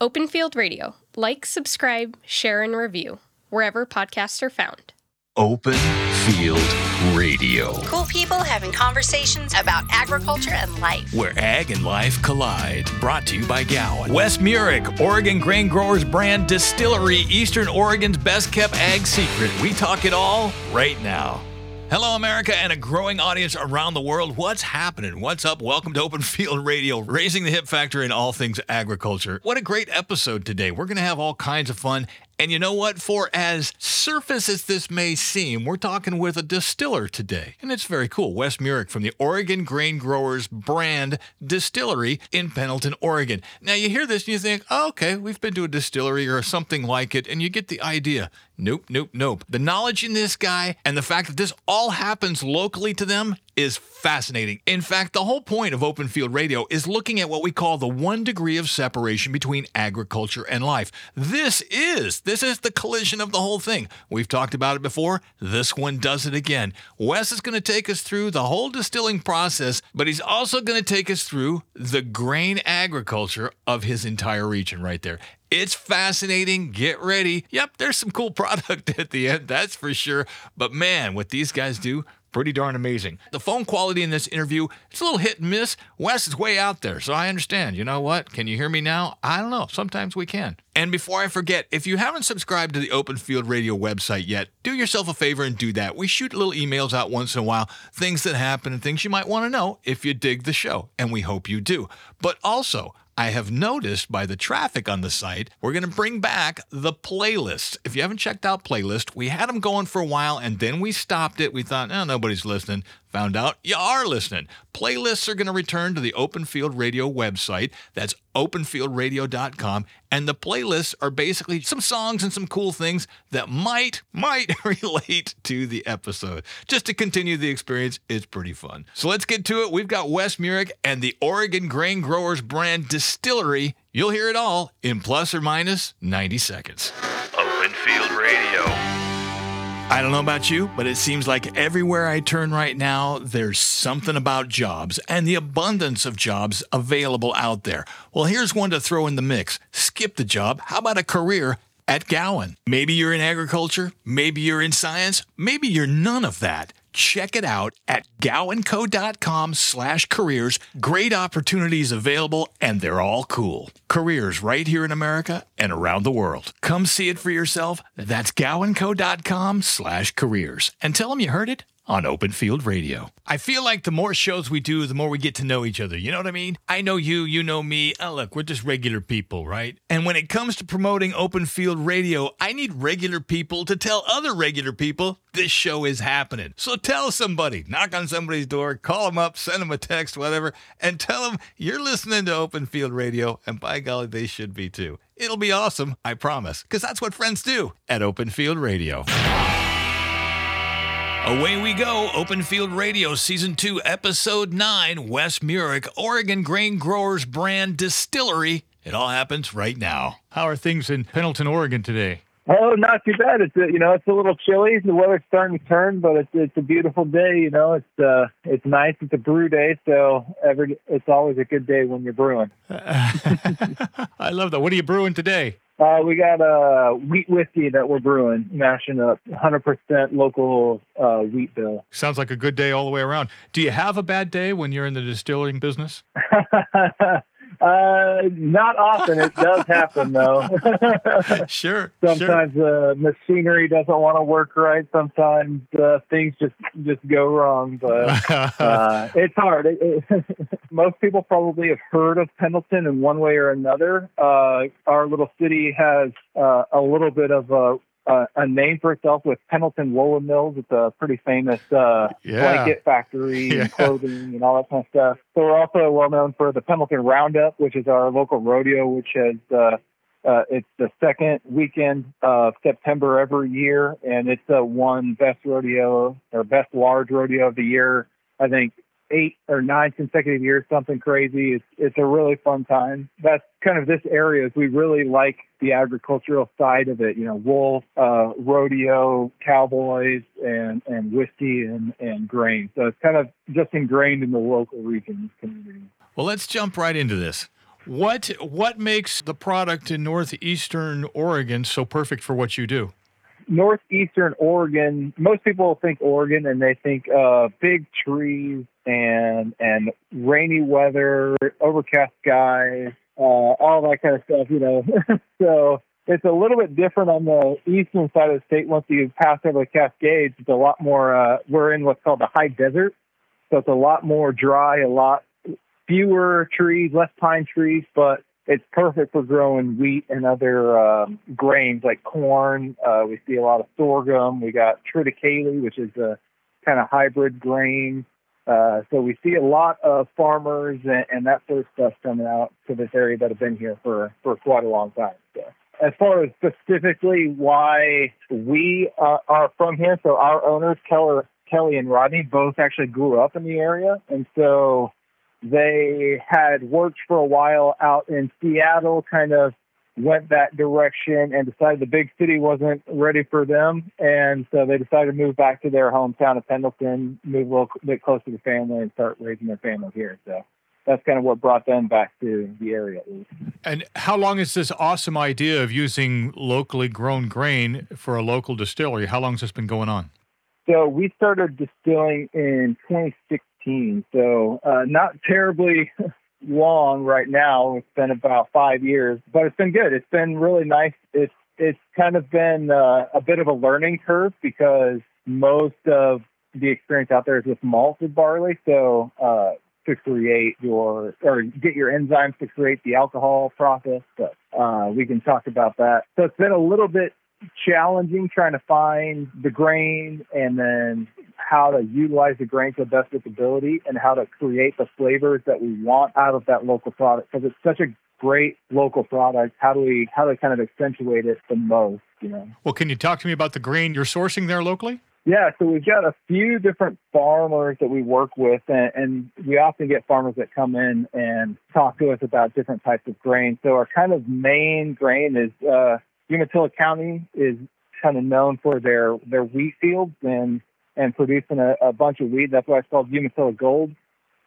Open Field Radio. Like, subscribe, share, and review wherever podcasts are found. Open Field Radio, Cool people having conversations about agriculture and life. where ag and life collide. Brought to you by Gowan. Wes Murick, Oregon Grain Growers Brand Distillery, Eastern Oregon's best kept ag secret. We talk it all right now. Hello, America, and a growing audience around the world. What's happening? What's up? Welcome to Open Field Radio, raising the hip factor in all things agriculture. What a great episode today. We're going to have all kinds of fun. And you know what? For as surface as this may seem, we're talking with a distiller today. And it's very cool. Wes Murick from the Oregon Grain Growers Brand Distillery in Pendleton, Oregon. Now, you hear this and you think, oh, okay, we've been to a distillery or something like it, and you get the idea. Nope, nope, nope. The knowledge in this guy and the fact that this all happens locally to them is fascinating. In fact, the whole point of Open Field Radio is looking at what we call the one degree of separation between agriculture and life. This is this is the collision of the whole thing. We've talked about it before. This one does it again. Wes is going to take us through the whole distilling process, but he's also going to take us through the grain agriculture of his entire region right there. It's fascinating. Get ready. Yep, there's some cool product at the end, that's for sure. But man, what these guys do, pretty darn amazing. The phone quality in this interview, it's a little hit and miss. Wes is way out there, so I understand. You know what? Can you hear me now? I don't know. Sometimes we can. And before I forget, if you haven't subscribed to the Open Field Radio website yet, do yourself a favor and do that. We shoot little emails out once in a while, things that happen and things you might want to know if you dig the show, and we hope you do. But also, I have noticed by the traffic on the site, we're going to bring back the playlist. If you haven't checked out playlist, we had them going for a while and then we stopped it. We thought, oh, nobody's listening. Found out you are listening. Playlists are going to return to the Open Field Radio website. That's openfieldradio.com. And the playlists are basically some songs and some cool things that might, might relate to the episode. Just to continue the experience, it's pretty fun. So let's get to it. We've got Wes Murick and the Oregon Grain Growers Brand Distillery. You'll hear it all in plus or minus 90 seconds. I don't know about you, but it seems like everywhere I turn right now, there's something about jobs and the abundance of jobs available out there. Well, here's one to throw in the mix. Skip the job. How about a career at Gowan? Maybe you're in agriculture, maybe you're in science, maybe you're none of that. Check it out at gowanco.com slash careers. Great opportunities available, and they're all cool. Careers right here in America and around the world. Come see it for yourself. That's gowanco.com slash careers. And tell them you heard it on Open Field Radio. I feel like the more shows we do, the more we get to know each other. You know what I mean? I know you, you know me. Oh, look, we're just regular people, right? And when it comes to promoting Open Field Radio, I need regular people to tell other regular people this show is happening. So tell somebody, knock on somebody's door, call them up, send them a text, whatever, and tell them you're listening to Open Field Radio, and by golly, they should be too. It'll be awesome, I promise, because that's what friends do at Open Field Radio. Away we go. Open Field Radio, Season 2, Episode 9, Wes Murick, Oregon Grain Growers Brand Distillery. It all happens right now. How are things in Pendleton, Oregon today? Oh, not too bad. It's a, you know it's a little chilly. The weather's starting to turn, but it's it's a beautiful day. You know it's uh it's nice. It's a brew day, so every it's always a good day when you're brewing. I love that. What are you brewing today? Uh, we got uh wheat whiskey that we're brewing, mashing up 100% local uh, wheat bill. Sounds like a good day all the way around. Do you have a bad day when you're in the distilling business? uh, not often. It does happen though. Sure. Sometimes uh, machinery doesn't want to work right. Sometimes uh, things just just go wrong. But uh, it's hard. It, it, most people probably have heard of Pendleton in one way or another. Uh, our little city has uh, a little bit of a, a, a name for itself with Pendleton Woolen Mills. It's a pretty famous uh, Yeah. blanket factory Yeah. and clothing and all that kind of stuff. So we're also well known for the Pendleton Roundup, which is our local rodeo, which has uh, uh, it's the second weekend of September every year, and it's uh, one best rodeo or best large rodeo of the year. I think eight or nine consecutive years, something crazy. It's it's a really fun time. That's kind of this area is we really like the agricultural side of it. You know, wool, uh, rodeo, cowboys, and and whiskey and and grain. So it's kind of just ingrained in the local region community. Well, let's jump right into this. What what makes the product in northeastern Oregon so perfect for what you do? Northeastern Oregon, most people think Oregon and they think uh, big trees and and rainy weather, overcast skies, uh, all that kind of stuff, you know. so it's a little bit different on the eastern side of the state. Once you pass over the Cascades, it's a lot more. Uh, we're in what's called the high desert, so it's a lot more dry, a lot fewer trees, less pine trees, but it's perfect for growing wheat and other uh, grains like corn. Uh, we see a lot of sorghum. We got triticale, which is a kind of hybrid grain. Uh, so we see a lot of farmers and, and, that sort of stuff coming out to this area that have been here for, for quite a long time. So as far as specifically why we uh, are from here, so our owners, Keller, Kelly and Rodney, both actually grew up in the area. And so they had worked for a while out in Seattle, kind of went that direction and decided the big city wasn't ready for them. And so they decided to move back to their hometown of Pendleton, move a little bit closer to family and start raising their family here. So that's kind of what brought them back to the area. And how long is this awesome idea of using locally grown grain for a local distillery? How long has this been going on? So we started distilling in 2016. So uh, not terribly long right now. It's been about five years, but it's been good. It's been really nice. It's it's kind of been uh, a bit of a learning curve because most of the experience out there is with malted barley. So uh, to create your or get your enzymes to create the alcohol process. But uh, we can talk about that. So it's been a little bit challenging trying to find the grain and then how to utilize the grain to the best of its ability and how to create the flavors that we want out of that local product. Because it's such a great local product. How do we how do we kind of accentuate it the most you know? Well can you talk to me about the grain you're sourcing there locally? Yeah, so we've got a few different farmers that we work with, and, and, we often get farmers that come in and talk to us about different types of grain. So our kind of main grain is uh, Umatilla County is kind of known for their their wheat fields and and producing a, a bunch of wheat. That's why it's called Umatilla Gold.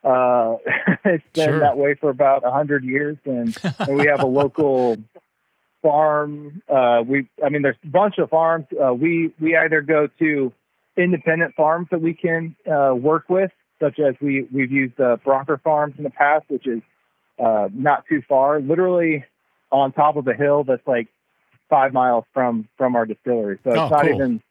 Uh, it's been sure. that way for about a hundred years, and, and we have a local farm. Uh, we, I mean, there's a bunch of farms. Uh, we we either go to independent farms that we can uh, work with, such as we we've used uh, Bronker Farms in the past, which is uh, not too far, literally on top of a hill that's like five miles from from our distillery. So it's oh, not cool. even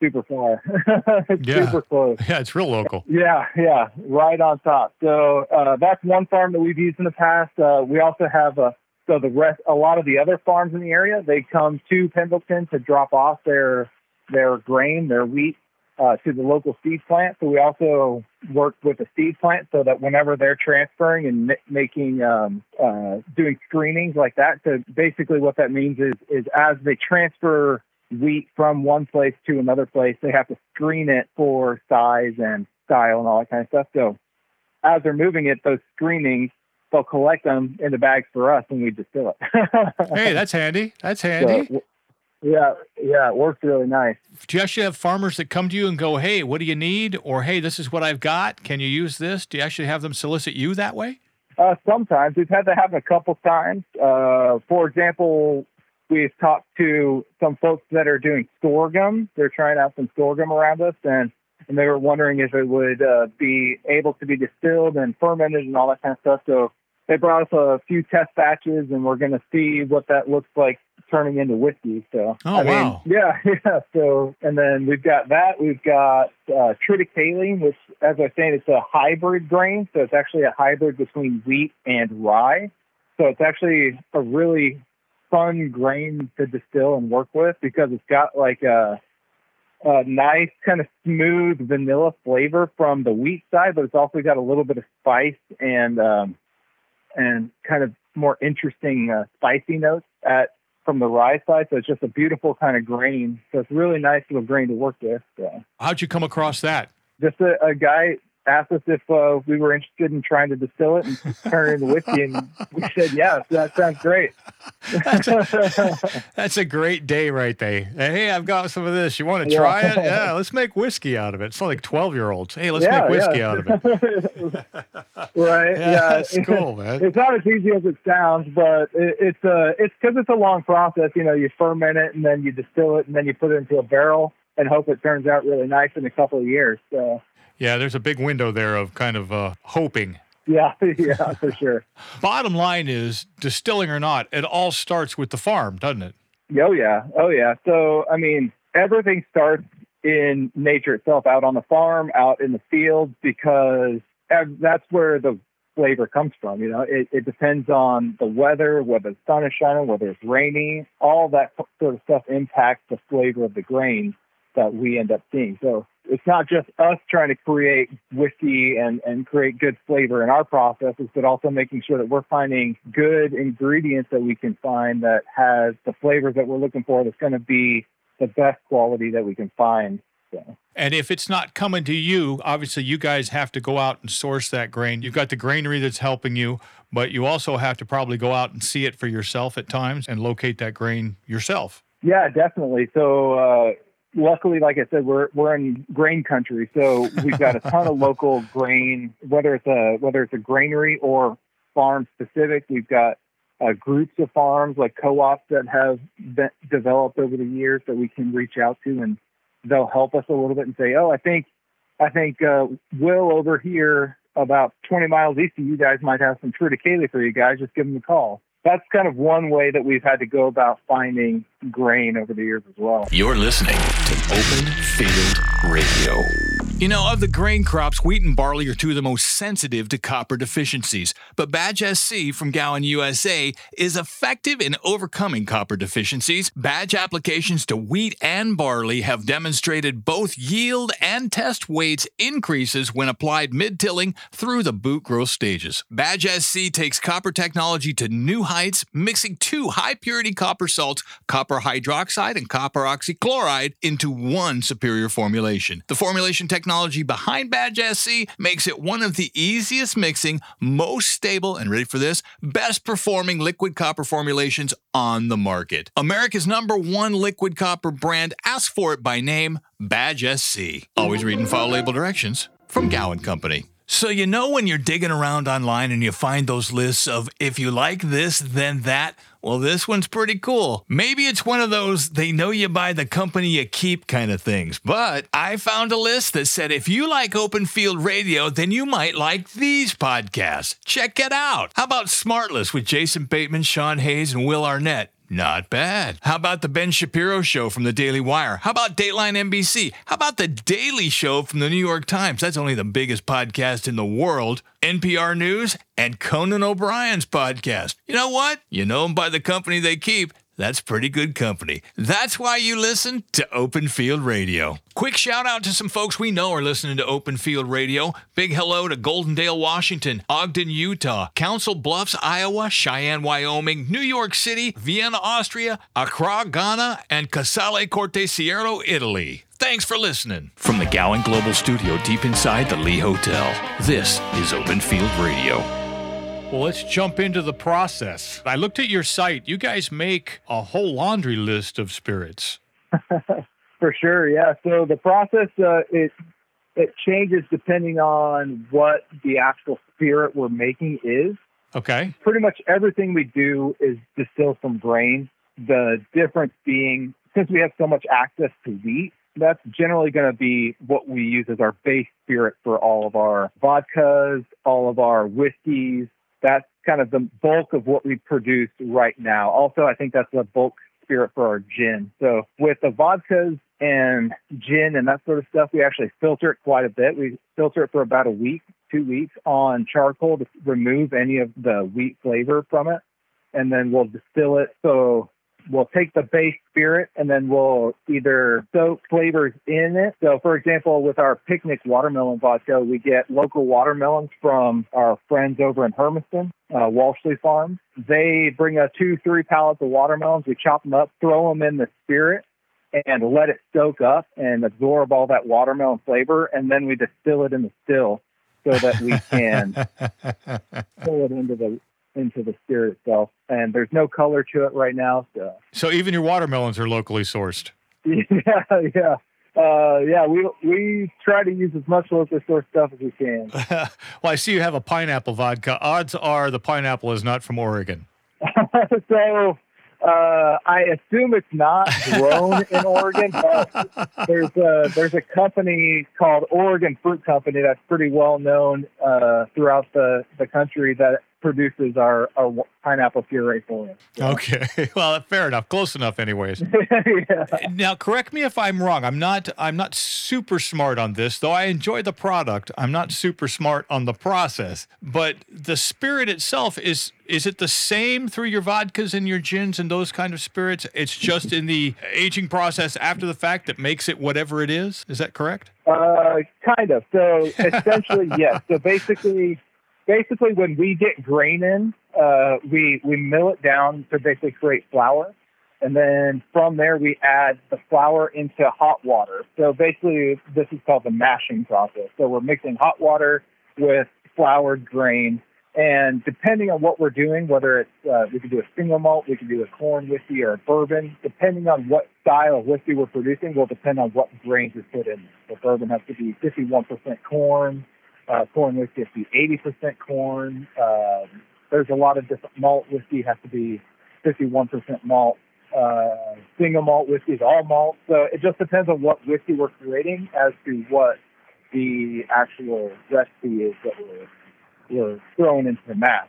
super far. it's yeah. super close. Yeah, it's real local. Yeah, yeah, right on top. So uh, that's one farm that we've used in the past. Uh, we also have a so the rest, a lot of the other farms in the area, they come to Pendleton to drop off their their grain, their wheat, uh, to the local seed plant. So we also work with a seed plant so that whenever they're transferring and making um, uh, doing screenings like that. So basically, what that means is is as they transfer wheat from one place to another place, they have to screen it for size and style and all that kind of stuff. So as they're moving it, those screenings they'll collect them in the bags for us and we distill it. hey, that's handy. That's handy. So, yeah, yeah, it works really nice. Do you actually have farmers that come to you and go, "Hey, what do you need?" or "Hey, this is what I've got. Can you use this?" Do you actually have them solicit you that way? Uh, sometimes we've had that happen a couple times. Uh, for example, we've talked to some folks that are doing sorghum. They're trying out some sorghum around us, and and they were wondering if it would uh, be able to be distilled and fermented and all that kind of stuff. So they brought us a few test batches, and we're going to see what that looks like turning into whiskey. So, oh I wow, mean, yeah, yeah. So, and then we've got that. We've got uh, triticale, which, as I was saying, it's a hybrid grain. So it's actually a hybrid between wheat and rye. So it's actually a really fun grain to distill and work with because it's got like a a nice kind of smooth vanilla flavor from the wheat side, but it's also got a little bit of spice and um, and kind of more interesting uh, spicy notes at from the rye side. So it's just a beautiful kind of grain. So it's really nice little grain to work with. So. How'd you come across that? Just a, a guy asked us if uh, we were interested in trying to distill it and turn it into whiskey, and we said yes. That sounds great. That's a, that's a great day right there. Hey, I've got some of this. You want to Yeah. try it? Yeah, let's make whiskey out of it. It's not like 12 year olds. Hey, let's Yeah, make whiskey yeah. out of it. right? Yeah, Yeah, cool, man. It's not as easy as it sounds, but it, it's uh, it's because it's a long process. You know, you ferment it and then you distill it and then you put it into a barrel and hope it turns out really nice in a couple of years. So Yeah, there's a big window there of kind of uh, hoping. yeah, yeah, for sure. Bottom line is, distilling or not, it all starts with the farm, doesn't it? Oh yeah, oh yeah. So I mean, everything starts in nature itself, out on the farm, out in the field, because that's where the flavor comes from. You know, it, it depends on the weather, whether the sun is shining, whether it's rainy. All that sort of stuff impacts the flavor of the grain that we end up seeing. So it's not just us trying to create whiskey and, and create good flavor in our processes, but also making sure that we're finding good ingredients that we can find that has the flavors that we're looking for that's going to be the best quality that we can find. So, And if it's not coming to you, obviously you guys have to go out and source that grain. You've got the granary that's helping you, but you also have to probably go out and see it for yourself at times and locate that grain yourself. yeah, definitely. So, uh, luckily, like I said, we're we're in grain country, so we've got a ton of local grain. Whether it's a whether it's a granary or farm specific, we've got uh, groups of farms like co-ops that have been developed over the years that we can reach out to, and they'll help us a little bit and say, "Oh, I think I think uh, Will over here." About 20 miles east of you guys might have some triticale for you guys. Just give them a call. That's kind of one way that we've had to go about finding grain over the years as well. You're listening to Open Field Radio. You know, of the grain crops, wheat and barley are two of the most sensitive to copper deficiencies. But Badge SC from Gowan USA is effective in overcoming copper deficiencies. Badge applications to wheat and barley have demonstrated both yield and test weights increases when applied mid tillering through the boot growth stages. Badge SC takes copper technology to new heights, mixing two high purity copper salts, copper hydroxide and copper oxychloride, into one superior formulation. The formulation technology behind Badge SC makes it one of the easiest mixing, most stable, and ready for this, best performing liquid copper formulations on the market. America's number one liquid copper brand Ask for it by name, Badge SC. Always read and follow label directions from Gowan Company. So, you know, when you're digging around online and you find those lists of if you like this, then that, well, this one's pretty cool. Maybe it's one of those they know you by the company you keep kind of things. But I found a list that said if you like open field radio, then you might like these podcasts. Check it out. How about Smartless with Jason Bateman, Sean Hayes, and Will Arnett? Not bad. How about the Ben Shapiro show from the Daily Wire? How about Dateline NBC? How about the Daily Show from the New York Times? That's only the biggest podcast in the world. NPR News and Conan O'Brien's podcast. You know what? You know them by the company they keep. That's pretty good company. That's why you listen to Open Field Radio. Quick shout out to some folks we know are listening to Open Field Radio. Big hello to Goldendale, Washington, Ogden, Utah, Council Bluffs, Iowa, Cheyenne, Wyoming, New York City, Vienna, Austria, Accra, Ghana, and Casale Corte Cerro, Italy. Thanks for listening. From the Gowan Global Studio deep inside the Lee Hotel, this is Open Field Radio. Well, let's jump into the process. I looked at your site. You guys make a whole laundry list of spirits. For sure, yeah. So the process uh, it it changes depending on what the actual spirit we're making is. Okay. Pretty much everything we do is distill from grain. The difference being since we have so much access to wheat, that's generally going to be what we use as our base spirit for all of our vodkas, all of our whiskeys. That's kind of the bulk of what we produce right now. Also, I think that's the bulk spirit for our gin. So with the vodkas and gin and that sort of stuff, we actually filter it quite a bit. We filter it for about a week, two weeks on charcoal to remove any of the wheat flavor from it. And then we'll distill it. So we'll take the base spirit and then we'll either soak flavors in it. So, for example, with our picnic watermelon vodka, we get local watermelons from our friends over in Hermiston, uh, Walshley Farms. They bring us two, three pallets of watermelons. We chop them up, throw them in the spirit, and let it soak up and absorb all that watermelon flavor. And then we distill it in the still. so that we can pull it into the into the spirit itself. And there's no color to it right now, so So even your watermelons are locally sourced. yeah, yeah. Uh, yeah, we we try to use as much local source stuff as we can. well, I see you have a pineapple vodka. Odds are the pineapple is not from Oregon. so uh, I assume it's not grown in Oregon, there's a there's a company called Oregon Fruit Company that's pretty well known uh, throughout the, the country that produces our, our pineapple puree for us. So. Okay, well, fair enough, close enough, anyways. yeah. Now, correct me if I'm wrong. I'm not. I'm not super smart on this, though. I enjoy the product. I'm not super smart on the process. But the spirit itself is. Is it the same through your vodkas and your gins and those kind of spirits? It's just in the aging process after the fact that makes it whatever it is. Is that correct? Uh, kind of. So essentially, yes. So basically, basically, when we get grain in, uh, we we mill it down to basically create flour, and then from there we add the flour into hot water. So basically, this is called the mashing process. So we're mixing hot water with floured grain. And depending on what we're doing, whether it's uh, we could do a single malt, we could do a corn whiskey or a bourbon, depending on what style of whiskey we're producing, will depend on what grains we put in. So bourbon has to be 51% corn, uh, corn whiskey has to be 80% corn. Um, there's a lot of different malt whiskey has to be 51% malt. Uh, single malt whiskey is all malt. So it just depends on what whiskey we're creating as to what the actual recipe is that we're were thrown into the mash.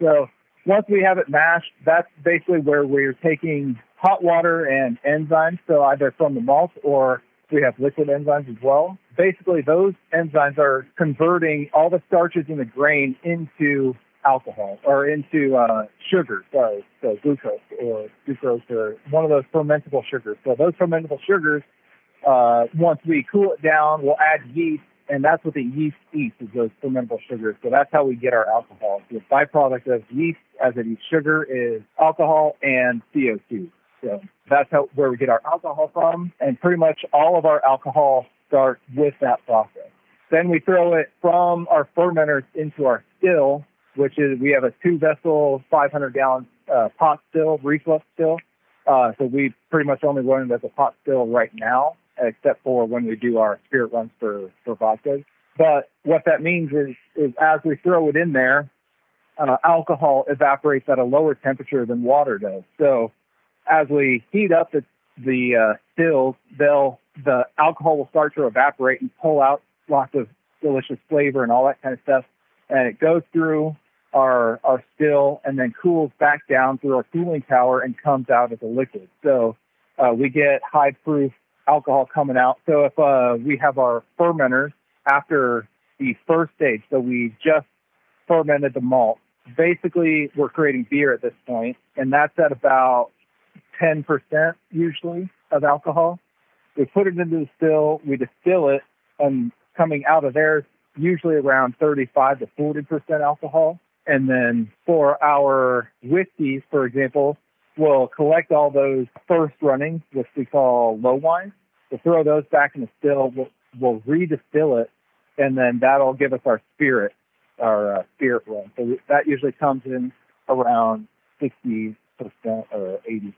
So once we have it mashed, that's basically where we're taking hot water and enzymes, so either from the malt or we have liquid enzymes as well. Basically, those enzymes are converting all the starches in the grain into alcohol or into uh, sugar, sorry, so glucose or sucrose or one of those fermentable sugars. So those fermentable sugars, uh, once we cool it down, we'll add yeast and that's what the yeast eats is those fermentable sugars. So that's how we get our alcohol. The byproduct of yeast as it eats sugar is alcohol and CO2. So that's how where we get our alcohol from, and pretty much all of our alcohol starts with that process. Then we throw it from our fermenters into our still, which is we have a two vessel, 500 gallon uh, pot still, reflux still. Uh, so we pretty much only run it as a pot still right now except for when we do our spirit runs for, for vodkas. But what that means is, is as we throw it in there, uh, alcohol evaporates at a lower temperature than water does. So as we heat up the, the uh, stills, they'll, the alcohol will start to evaporate and pull out lots of delicious flavor and all that kind of stuff. And it goes through our, our still and then cools back down through our cooling tower and comes out as a liquid. So uh, we get high proof alcohol coming out. So if uh, we have our fermenters after the first stage, so we just fermented the malt. Basically, we're creating beer at this point, and that's at about 10% usually of alcohol. We put it into the still, we distill it, and coming out of there, usually around 35 to 40% alcohol. And then for our whiskeys, for example, we'll collect all those first runnings, which we call low wines, We'll throw those back in the still. We'll, we'll redistill it, and then that'll give us our spirit, our uh, spirit run. So that usually comes in around 60% or 80%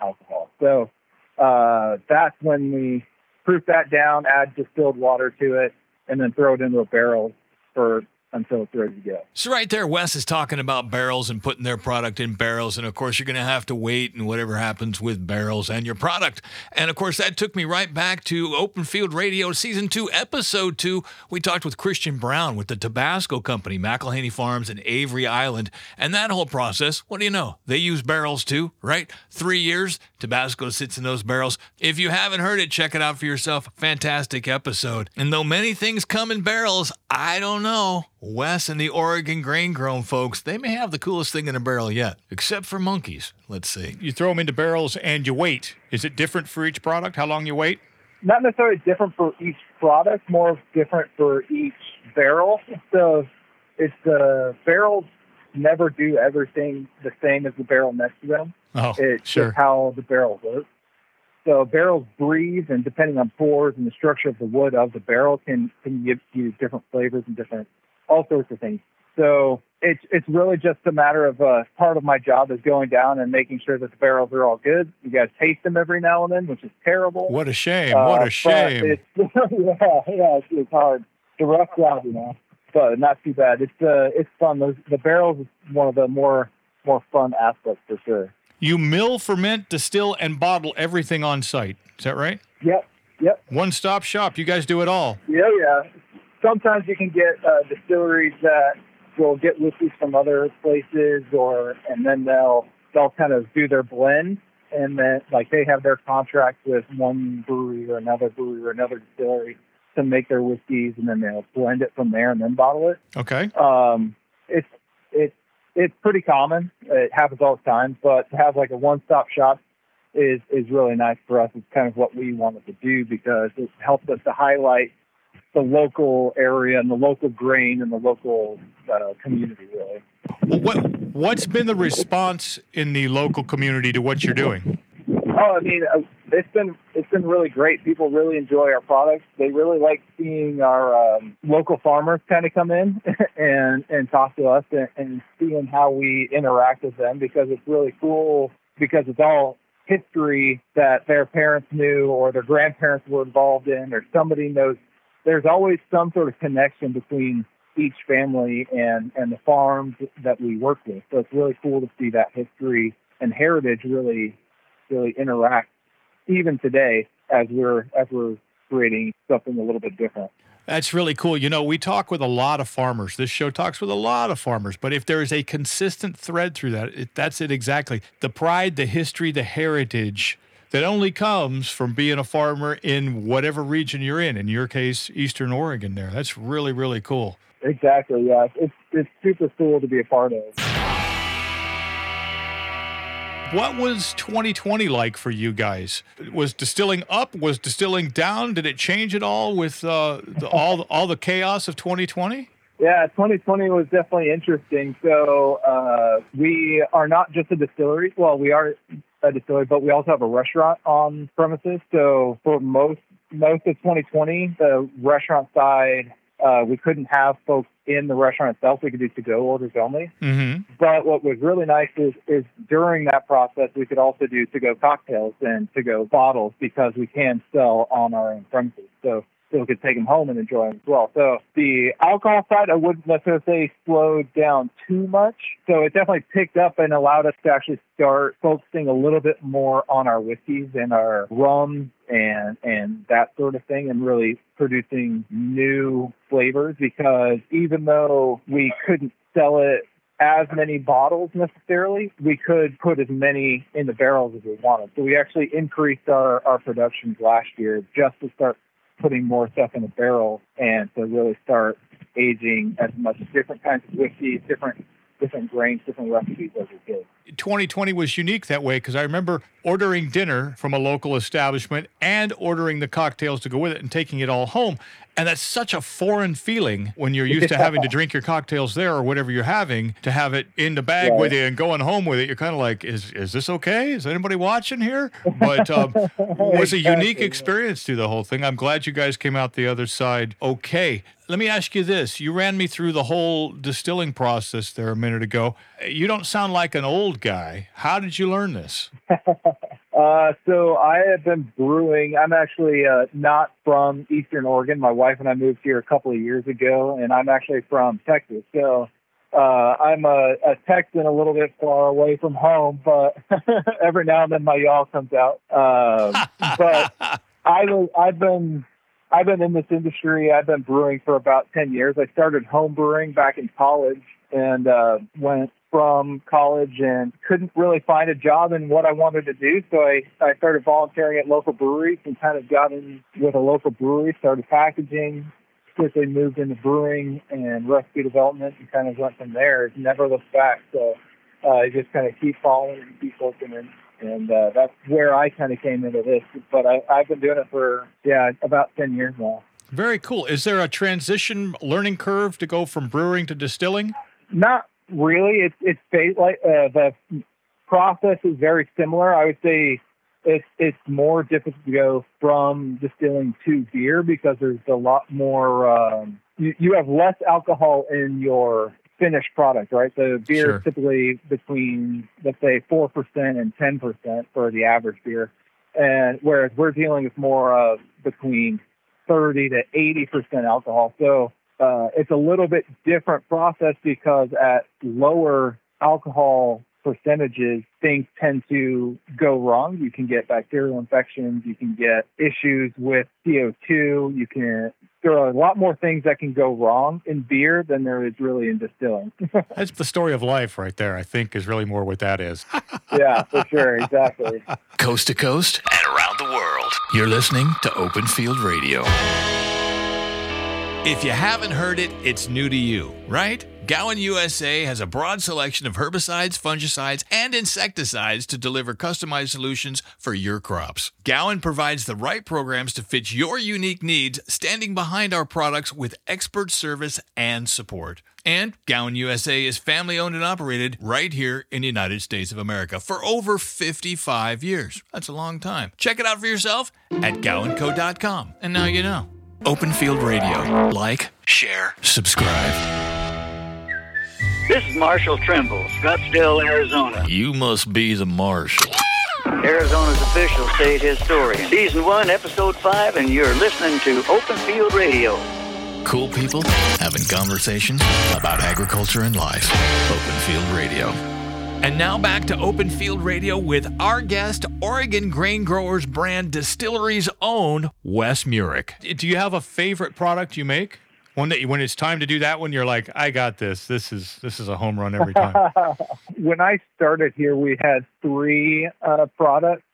alcohol. So uh, that's when we proof that down, add distilled water to it, and then throw it into a barrel for until it's ready to go. So right there, Wes is talking about barrels and putting their product in barrels, and of course you're going to have to wait and whatever happens with barrels and your product. And of course that took me right back to Open Field Radio Season Two, Episode Two. We talked with Christian Brown with the Tabasco Company, McIlhenny Farms in Avery Island, and that whole process. What do you know? They use barrels too, right? Three years, Tabasco sits in those barrels. If you haven't heard it, check it out for yourself. Fantastic episode. And though many things come in barrels, I don't know. Wes and the Oregon grain grown folks, they may have the coolest thing in a barrel yet, except for monkeys, let's see. You throw them into barrels and you wait. Is it different for each product? How long you wait? Not necessarily different for each product, more different for each barrel. So it's the barrels never do everything the same as the barrel next to them. Oh, it's sure. just how the barrel works. So barrels breathe, and depending on pores and the structure of the wood of the barrel, can can give you different flavors and different all sorts of things. So it's it's really just a matter of uh, part of my job is going down and making sure that the barrels are all good. You guys taste them every now and then, which is terrible. What a shame! what Uh, a shame! It's, yeah, yeah, it's, it's hard. It's a rough job, you know, but not too bad. It's uh, it's fun. Those, the barrels is one of the more more fun aspects for sure. You mill, ferment, distill, and bottle everything on site. Is that right? Yep, yep, One stop shop. You guys do it all. yeah, yeah. Sometimes you can get uh, distilleries that will get whiskeys from other places, or and then they'll they'll kind of do their blend, and then like they have their contract with one brewery or another brewery or another distillery to make their whiskeys, and then they'll blend it from there and then bottle it. Okay. um, it's it's it's pretty common. It happens all the time, but to have like a one-stop shop is is really nice for us. It's kind of what we wanted to do because it helps us to highlight the local area and the local grain and the local uh, community. Really, Well, what what's been the response in the local community to what you're doing? oh, I mean, uh, it's been it's been really great. People really enjoy our products. They really like seeing our um, local farmers kind of come in and and talk to us and, and seeing how we interact with them because it's really cool because it's all history that their parents knew or their grandparents were involved in or somebody knows. There's always some sort of connection between each family and and the farms that we work with. So it's really cool to see that history and heritage really really interact even today as we're as we're creating something a little bit different. That's really cool. You know, we talk with a lot of farmers. This show talks with a lot of farmers, but if there is a consistent thread through that, it, that's it exactly. The pride, the history, the heritage that only comes from being a farmer in whatever region you're in. In your case, Eastern Oregon there. That's really, really cool. Exactly. Yeah. It's it's super cool to be a part of. What was 2020 like for you guys? Was distilling up? Was distilling down? Did it change at all with uh, the, all all the chaos of 2020? Yeah, 2020 was definitely interesting. So uh, we are not just a distillery. Well, we are a distillery, but we also have a restaurant on premises. So for most most of 2020, the restaurant side, uh, we couldn't have folks in the restaurant itself. We could do to-go orders only. Mm-hmm. But what was really nice is, is during that process, we could also do to-go cocktails and to-go bottles because we can sell on our own premises. So still could take them home and enjoy them as well. So the alcohol side, I wouldn't necessarily say slowed down too much. So it definitely picked up and allowed us to actually start focusing a little bit more on our whiskeys and our rum and and that sort of thing and really producing new flavors because even though we couldn't sell it as many bottles necessarily, we could put as many in the barrels as we wanted. So we actually increased our, our productions last year just to start putting more stuff in the barrel and to really start aging as much different kinds of whiskeys, different different grains, different recipes as we did. 2020 was unique that way because I remember ordering dinner from a local establishment and ordering the cocktails to go with it and taking it all home. And that's such a foreign feeling when you're used to having to drink your cocktails there or whatever you're having to have it in the bag Right. with you and going home with it. You're kind of like, is is this okay? Is anybody watching here? But um, it was a unique experience through the whole thing. I'm glad you guys came out the other side okay. Let me ask you this. You ran me through the whole distilling process there a minute ago. You don't sound like an old guy. How did you learn this? Uh, so I have been brewing. I'm actually uh, not from Eastern Oregon. My wife and I moved here a couple of years ago, and I'm actually from Texas. So uh, I'm a, a Texan, a little bit far away from home, but every now and then my y'all comes out. Um, but I was, I've been I've been in this industry. I've been brewing for about ten years. I started home brewing back in college, and uh, went from college and couldn't really find a job in what I wanted to do. So I, I started volunteering at local breweries and kind of got in with a local brewery, started packaging, quickly moved into brewing and recipe development and kind of went from there. Never looked back. So uh, I just kind of keep following and keep looking and and uh, that's where I kind of came into this. But I, I've been doing it for yeah about ten years now. Very cool. Is there a transition learning curve to go from brewing to distilling? Not really. It's it's ba- like uh, the process is very similar. I would say it's it's more difficult to go from distilling to beer because there's a lot more. Um, you, you have less alcohol in your finished product, right? The beer Sure. is typically between let's say four percent and ten percent for the average beer, and whereas we're dealing with more of between thirty to eighty percent alcohol. So uh, it's a little bit different process because at lower alcohol percentages, things tend to go wrong. You can get bacterial infections. You can get issues with CO2. You can, there are a lot more things that can go wrong in beer than there is really in distilling. That's the story of life right there, I think, is really more what that is. yeah, for sure. Exactly. Coast to coast and around the world. You're listening to Open Field Radio. If you haven't heard it, it's new to you, right? Gowan USA has a broad selection of herbicides, fungicides, and insecticides to deliver customized solutions for your crops. Gowan provides the right programs to fit your unique needs, standing behind our products with expert service and support. And Gowan USA is family owned and operated right here in the United States of America for over 55 years. That's a long time. Check it out for yourself at gowanco.com. And now you know. Open Field Radio. Like, share, subscribe. This is Marshall Trimble, Scottsdale, Arizona. You must be the marshal. Arizona's official state historian. Season 1, Episode 5, and you're listening to Open Field Radio. Cool people having conversations about agriculture and life. Open Field Radio. And now back to Open Field Radio with our guest, Oregon Grain Growers Brand Distillery's own Wes Murick. Do you have a favorite product you make? One that you, when it's time to do that one, you're like, I got this. This is this is a home run every time. when I started here, we had three uh, products,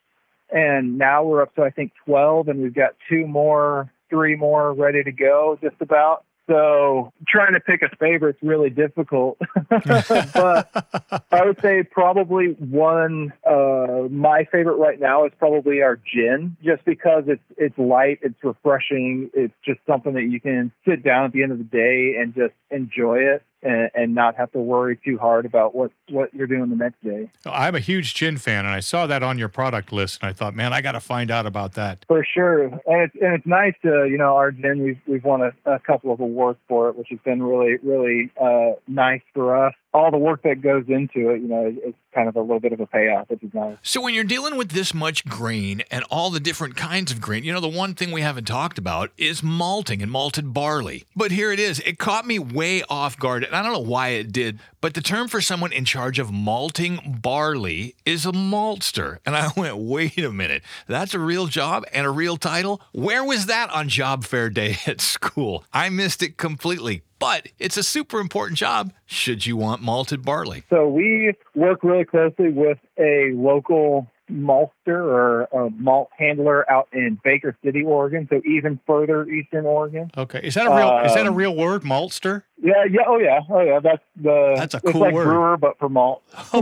and now we're up to I think twelve, and we've got two more, three more ready to go, just about. So trying to pick a favorite is really difficult, but I would say probably one. Uh, my favorite right now is probably our gin, just because it's it's light, it's refreshing, it's just something that you can sit down at the end of the day and just enjoy it and, and not have to worry too hard about what what you're doing the next day. I'm a huge gin fan, and I saw that on your product list, and I thought, man, I got to find out about that. For sure, and it's and it's nice to you know our gin. We've we've won a, a couple of awards for it, which has been really really uh, nice for us. All the work that goes into it, you know, it's kind of a little bit of a payoff, which is nice. So when you're dealing with this much grain and all the different kinds of grain, you know, the one thing we haven't talked about is malting and malted barley. But here it is. It caught me way off guard, and I don't know why it did, but the term for someone in charge of malting barley is a maltster. And I went, wait a minute. That's a real job and a real title? Where was that on job fair day at school? I missed it completely. But it's a super important job should you want malted barley. So we work really closely with a local maltster or a malt handler out in Baker City, Oregon. So even further eastern Oregon. Okay, is that a real is that a Um, real word, maltster? Yeah, yeah, oh yeah, oh yeah. That's the That's a it's cool like word. brewer, but for malt.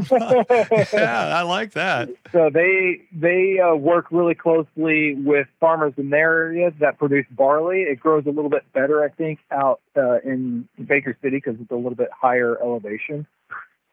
yeah, I like that. So they they uh, work really closely with farmers in their areas that produce barley. It grows a little bit better, I think, out uh, in Baker City because it's a little bit higher elevation.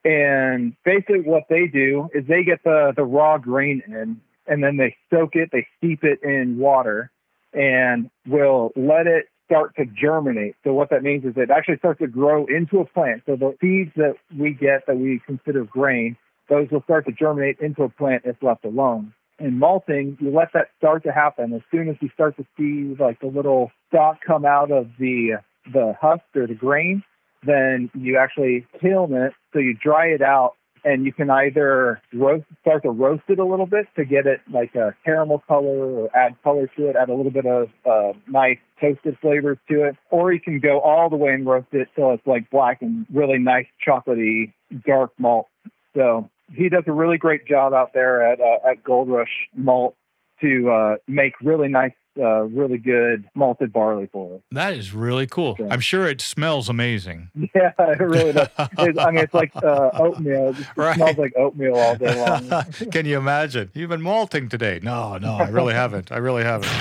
And basically, what they do is they get the the raw grain in, and then they soak it, they steep it in water, and will let it start to germinate. So what that means is it actually starts to grow into a plant. So the seeds that we get that we consider grain, those will start to germinate into a plant if left alone. In malting, you let that start to happen. As soon as you start to see like the little stalk come out of the the husk or the grain, then you actually kiln it. So you dry it out and you can either roast, start to roast it a little bit to get it like a caramel color or add color to it, add a little bit of uh, nice toasted flavors to it, or you can go all the way and roast it till it's like black and really nice chocolatey dark malt. So he does a really great job out there at uh, at Gold Rush Malt to uh, make really nice, uh, really good malted barley for us. That is really cool. I'm sure it smells amazing. Yeah, it really does. It's, I mean, it's like uh, oatmeal. It Right. smells like oatmeal all day long. Can you imagine? You've been malting today. No, no, I really haven't. I really haven't.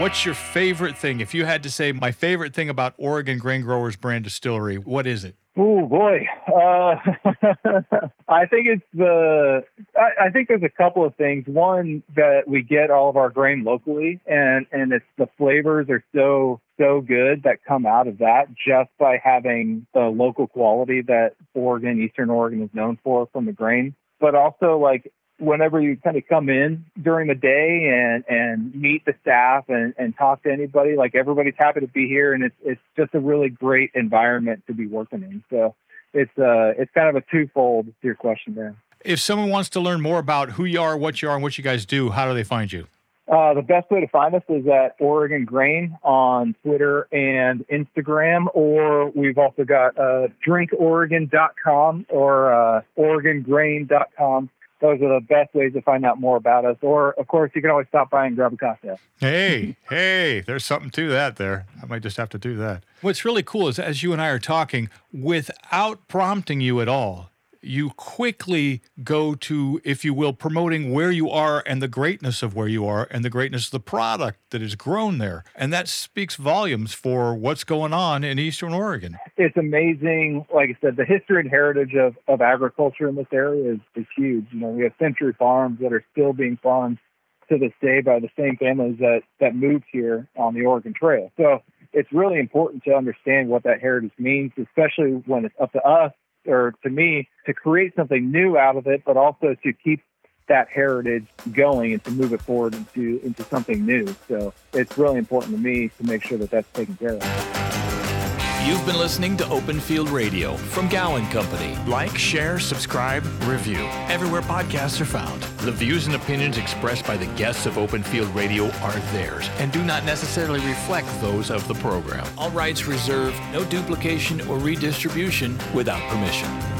What's your favorite thing? If you had to say my favorite thing about Oregon Grain Growers Brand Distillery, what is it? Oh boy, uh, I think it's the. I, I, think there's a couple of things. One that we get all of our grain locally, and and it's the flavors are so so good that come out of that just by having the local quality that Oregon, Eastern Oregon, is known for from the grain. But also like whenever you kind of come in during the day and and meet the staff and and talk to anybody like everybody's happy to be here and it's it's just a really great environment to be working in. So it's uh it's kind of a twofold to your question there. If someone wants to learn more about who you are what you are and what you guys do how do they find you? Uh, the best way to find us is at Oregon Grain on Twitter and Instagram, or we've also got uh, drinkoregon.com or uh, oregongrain.com those are the best ways to find out more about us. Or, of course, you can always stop by and grab a cocktail. Hey, hey, there's something to that there. I might just have to do that. What's really cool is as you and I are talking, without prompting you at all, you quickly go to, if you will, promoting where you are and the greatness of where you are and the greatness of the product that is grown there. And that speaks volumes for what's going on in Eastern Oregon. It's amazing. Like I said, the history and heritage of, of agriculture in this area is, is huge. You know, we have century farms that are still being farmed to this day by the same families that, that moved here on the Oregon Trail. So it's really important to understand what that heritage means, especially when it's up to us or to me to create something new out of it, but also to keep that heritage going and to move it forward into into something new. So it's really important to me to make sure that that's taken care of. You've been listening to Open Field Radio from Gowan Company. Like, share, subscribe, review. Everywhere podcasts are found. The views and opinions expressed by the guests of Open Field Radio are theirs and do not necessarily reflect those of the program. All rights reserved, no duplication or redistribution without permission.